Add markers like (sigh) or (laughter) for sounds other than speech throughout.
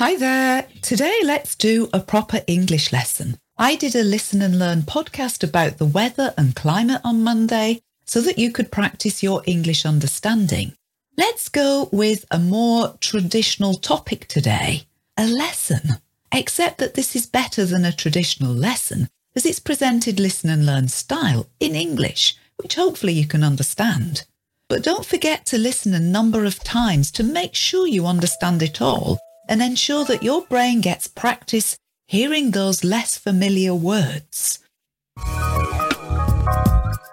Hi there. Today, let's do a proper English lesson. I did a listen and learn podcast about the weather and climate on Monday so that you could practice your English understanding. Let's go with a more traditional topic today a lesson. Except that this is better than a traditional lesson as it's presented listen and learn style in English, which hopefully you can understand. But don't forget to listen a number of times to make sure you understand it all and ensure that your brain gets practice hearing those less familiar words.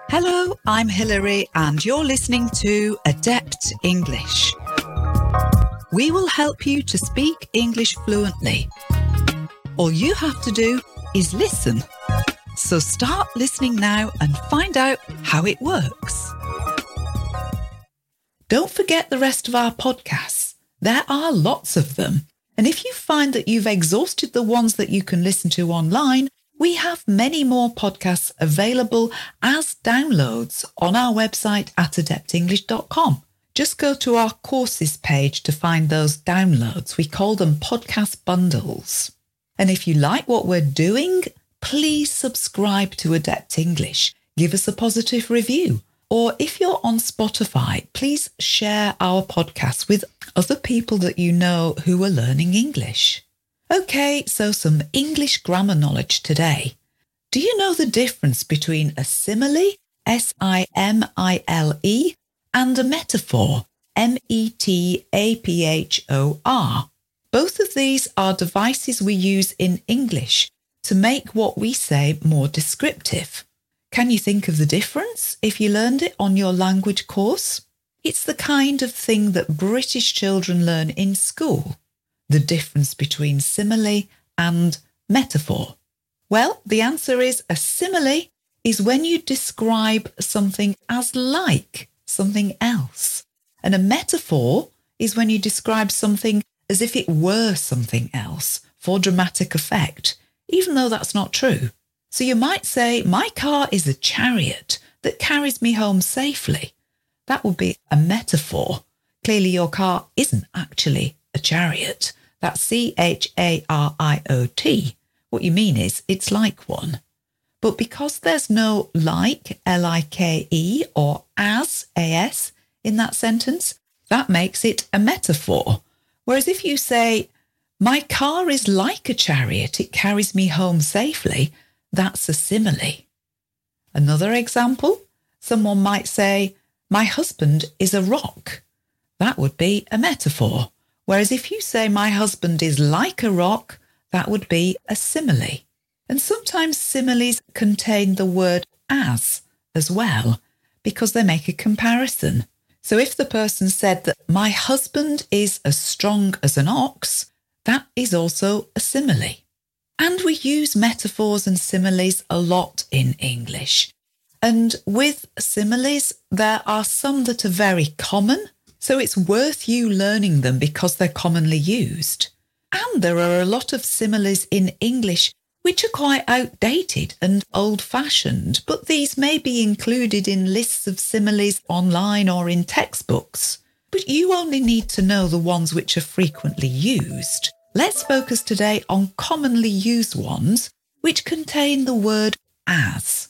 Hello, I'm Hilary and you're listening to Adept English. We will help you to speak English fluently. All you have to do is listen. So start listening now and find out how it works. Don't forget the rest of our podcasts. There are lots of them. And if you find that you've exhausted the ones that you can listen to online, we have many more podcasts available as downloads on our website at adeptenglish.com. Just go to our courses page to find those downloads. We call them podcast bundles. And if you like what we're doing, please subscribe to Adept English. Give us a positive review. Or if you're on Spotify, please share our podcast with other people that you know who are learning English. Okay, so some English grammar knowledge today. Do you know the difference between a simile, S I M I L E, and a metaphor, M E T A P H O R? Both of these are devices we use in English to make what we say more descriptive. Can you think of the difference if you learned it on your language course? It's the kind of thing that British children learn in school. The difference between simile and metaphor. Well, the answer is a simile is when you describe something as like something else. And a metaphor is when you describe something as if it were something else for dramatic effect, even though that's not true. So you might say, My car is a chariot that carries me home safely. That would be a metaphor. Clearly, your car isn't actually a chariot. That's C H A R I O T. What you mean is it's like one. But because there's no like, L I K E, or as, A S, in that sentence, that makes it a metaphor. Whereas if you say, My car is like a chariot, it carries me home safely, that's a simile. Another example, someone might say, My husband is a rock. That would be a metaphor. Whereas if you say, My husband is like a rock, that would be a simile. And sometimes similes contain the word as as well, because they make a comparison. So if the person said that my husband is as strong as an ox, that is also a simile. And we use metaphors and similes a lot in English. And with similes, there are some that are very common, so it's worth you learning them because they're commonly used. And there are a lot of similes in English which are quite outdated and old fashioned, but these may be included in lists of similes online or in textbooks. But you only need to know the ones which are frequently used. Let's focus today on commonly used ones which contain the word as.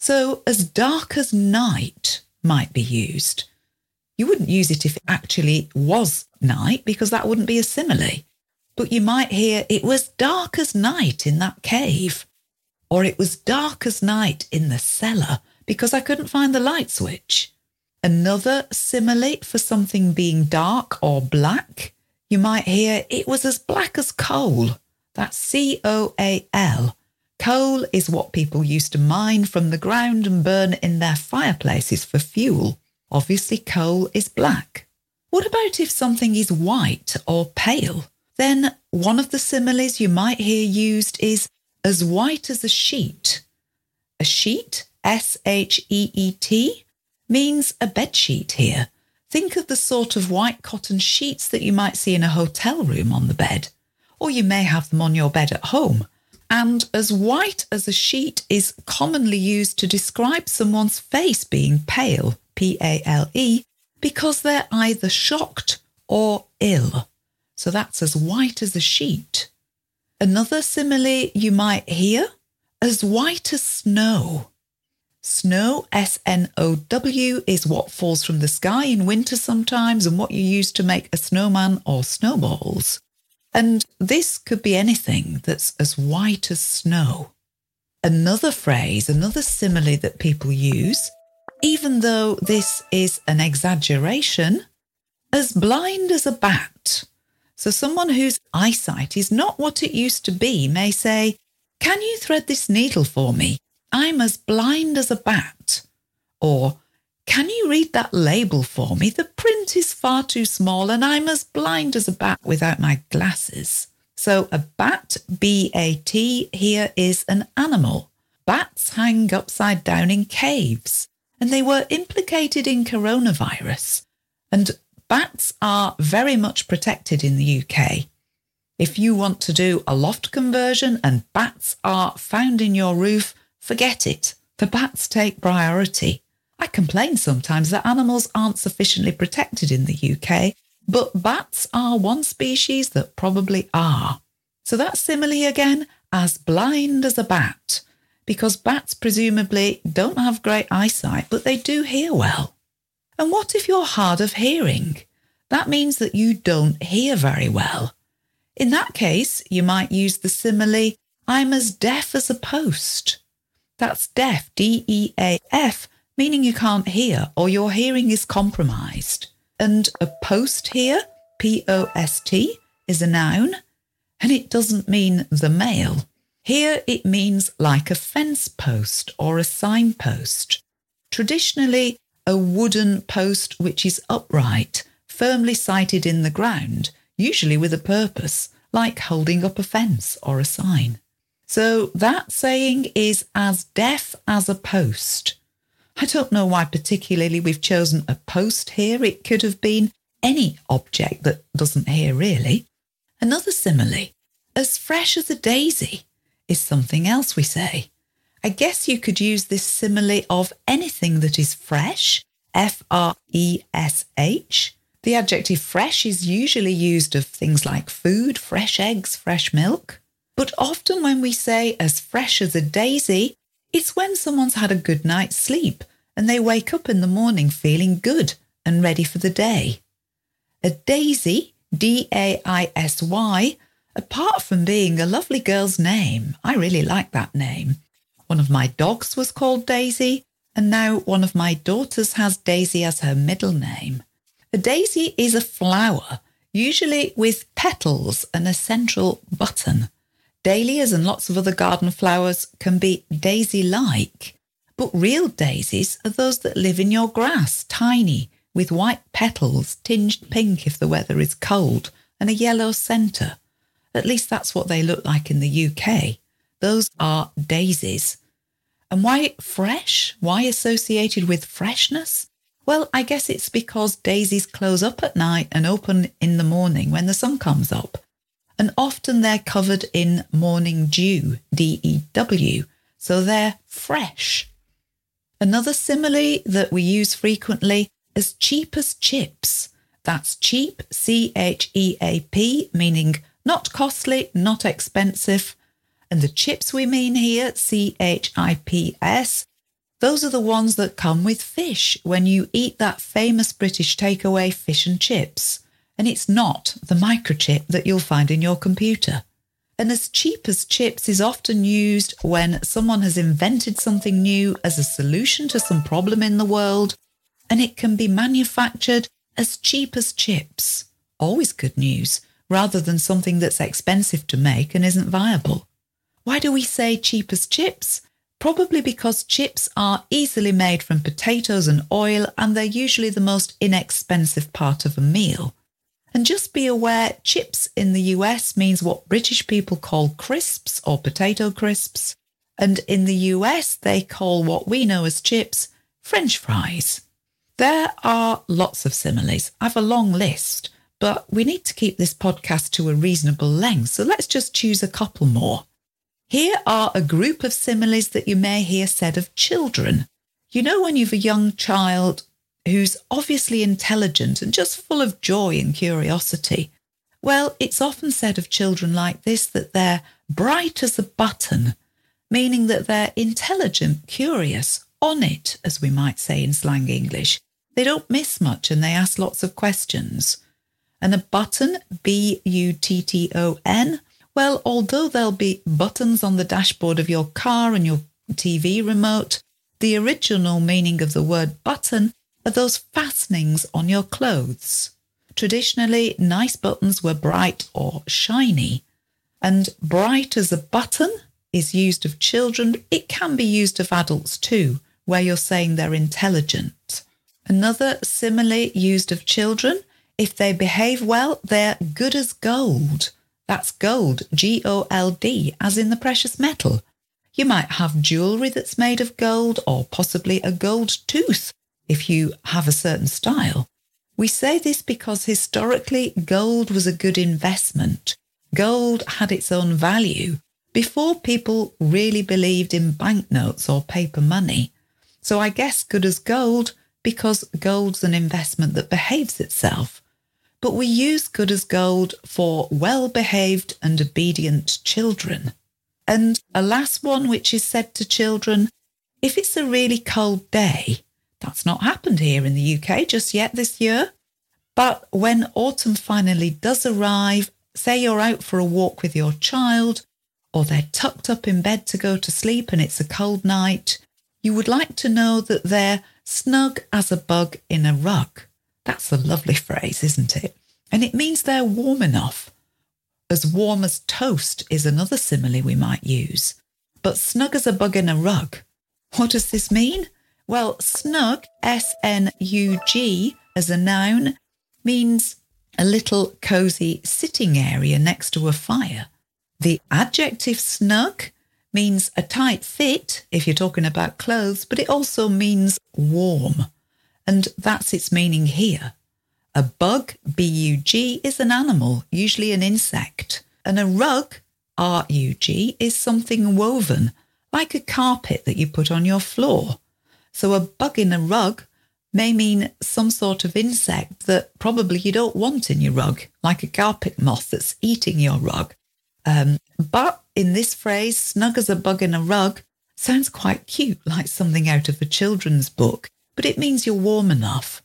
So, as dark as night might be used. You wouldn't use it if it actually was night because that wouldn't be a simile. But you might hear it was dark as night in that cave, or it was dark as night in the cellar because I couldn't find the light switch. Another simile for something being dark or black you might hear it was as black as coal. That's C O A L. Coal is what people used to mine from the ground and burn in their fireplaces for fuel. Obviously, coal is black. What about if something is white or pale? Then one of the similes you might hear used is as white as a sheet. A sheet, S H E E T, means a bed sheet here. Think of the sort of white cotton sheets that you might see in a hotel room on the bed, or you may have them on your bed at home. And as white as a sheet is commonly used to describe someone's face being pale, P A L E, because they're either shocked or ill. So that's as white as a sheet. Another simile you might hear, as white as snow. Snow, S N O W, is what falls from the sky in winter sometimes and what you use to make a snowman or snowballs. And this could be anything that's as white as snow. Another phrase, another simile that people use, even though this is an exaggeration, as blind as a bat. So someone whose eyesight is not what it used to be may say, Can you thread this needle for me? I'm as blind as a bat. Or, Can you read that label for me? The print is far too small and I'm as blind as a bat without my glasses. So a bat, B A T, here is an animal. Bats hang upside down in caves and they were implicated in coronavirus. And bats are very much protected in the UK. If you want to do a loft conversion and bats are found in your roof, forget it. The bats take priority. I complain sometimes that animals aren't sufficiently protected in the UK, but bats are one species that probably are. So that's simile again, as blind as a bat, because bats presumably don't have great eyesight, but they do hear well. And what if you're hard of hearing? That means that you don't hear very well. In that case, you might use the simile, I'm as deaf as a post. That's deaf, D E A F, meaning you can't hear or your hearing is compromised. And a post here, P O S T, is a noun, and it doesn't mean the mail. Here it means like a fence post or a signpost. Traditionally, a wooden post which is upright, firmly sited in the ground, usually with a purpose, like holding up a fence or a sign. So that saying is as deaf as a post. I don't know why particularly we've chosen a post here. It could have been any object that doesn't hear really. Another simile, as fresh as a daisy, is something else we say. I guess you could use this simile of anything that is fresh, F R E S H. The adjective fresh is usually used of things like food, fresh eggs, fresh milk. But often when we say as fresh as a daisy, it's when someone's had a good night's sleep and they wake up in the morning feeling good and ready for the day. A daisy, D A I S Y, apart from being a lovely girl's name, I really like that name. One of my dogs was called Daisy, and now one of my daughters has Daisy as her middle name. A daisy is a flower, usually with petals and a central button. Dahlias and lots of other garden flowers can be daisy like, but real daisies are those that live in your grass, tiny, with white petals tinged pink if the weather is cold, and a yellow centre. At least that's what they look like in the UK. Those are daisies. And why fresh? Why associated with freshness? Well, I guess it's because daisies close up at night and open in the morning when the sun comes up. And often they're covered in morning dew, D E W, so they're fresh. Another simile that we use frequently is cheap as chips. That's cheap, C H E A P, meaning not costly, not expensive, and the chips we mean here, C H I P S, those are the ones that come with fish when you eat that famous British takeaway fish and chips. And it's not the microchip that you'll find in your computer. And as cheap as chips is often used when someone has invented something new as a solution to some problem in the world, and it can be manufactured as cheap as chips. Always good news, rather than something that's expensive to make and isn't viable. Why do we say cheap as chips? Probably because chips are easily made from potatoes and oil, and they're usually the most inexpensive part of a meal. And just be aware chips in the US means what British people call crisps or potato crisps. And in the US, they call what we know as chips French fries. There are lots of similes. I've a long list, but we need to keep this podcast to a reasonable length. So let's just choose a couple more. Here are a group of similes that you may hear said of children. You know, when you've a young child who's obviously intelligent and just full of joy and curiosity, Well, it's often said of children like this that they're bright as a button, meaning that they're intelligent, curious, on it, as we might say in slang English. They don't miss much and they ask lots of questions. And a button, B U T T O N, well, although there'll be buttons on the dashboard of your car and your TV remote, the original meaning of the word button are those fastenings on your clothes. Traditionally, nice buttons were bright or shiny, and bright as a button is used of children. It can be used of adults too, where you're saying they're intelligent. Another simile used of children if they behave well, they're good as gold. That's gold, G O L D, as in the precious metal. You might have jewellery that's made of gold or possibly a gold tooth if you have a certain style. We say this because historically gold was a good investment. Gold had its own value before people really believed in banknotes or paper money. So I guess good as gold because gold's an investment that behaves itself but we use good as gold for well behaved and obedient children. And a last one, which is said to children if it's a really cold day, that's not happened here in the UK just yet this year. But when autumn finally does arrive, say you're out for a walk with your child, or they're tucked up in bed to go to sleep and it's a cold night, you would like to know that they're snug as a bug in a rug. That's a lovely (laughs) phrase, isn't it? And it means they're warm enough. As warm as toast is another simile we might use. But snug as a bug in a rug. What does this mean? Well, snug, S N U G, as a noun, means a little cosy sitting area next to a fire. The adjective snug means a tight fit if you're talking about clothes, but it also means warm. And that's its meaning here. A bug, B U G, is an animal, usually an insect. And a rug, R U G, is something woven, like a carpet that you put on your floor. So a bug in a rug may mean some sort of insect that probably you don't want in your rug, like a carpet moth that's eating your rug. Um, but in this phrase, snug as a bug in a rug, sounds quite cute, like something out of a children's book but it means you're warm enough.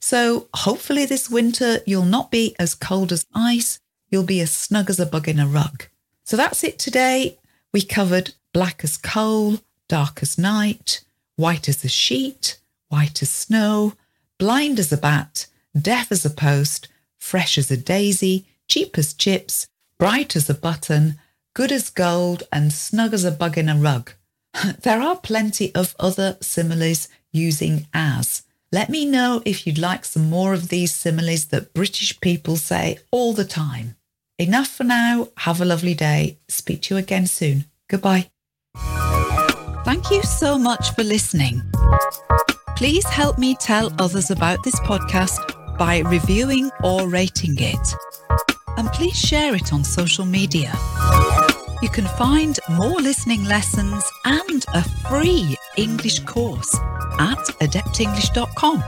So hopefully this winter you'll not be as cold as ice, you'll be as snug as a bug in a rug. So that's it today. We covered black as coal, dark as night, white as a sheet, white as snow, blind as a bat, deaf as a post, fresh as a daisy, cheap as chips, bright as a button, good as gold, and snug as a bug in a rug. (laughs) there are plenty of other similes using as. Let me know if you'd like some more of these similes that British people say all the time. Enough for now. Have a lovely day. Speak to you again soon. Goodbye. Thank you so much for listening. Please help me tell others about this podcast by reviewing or rating it. And please share it on social media. You can find more listening lessons and a free English course at adeptenglish.com.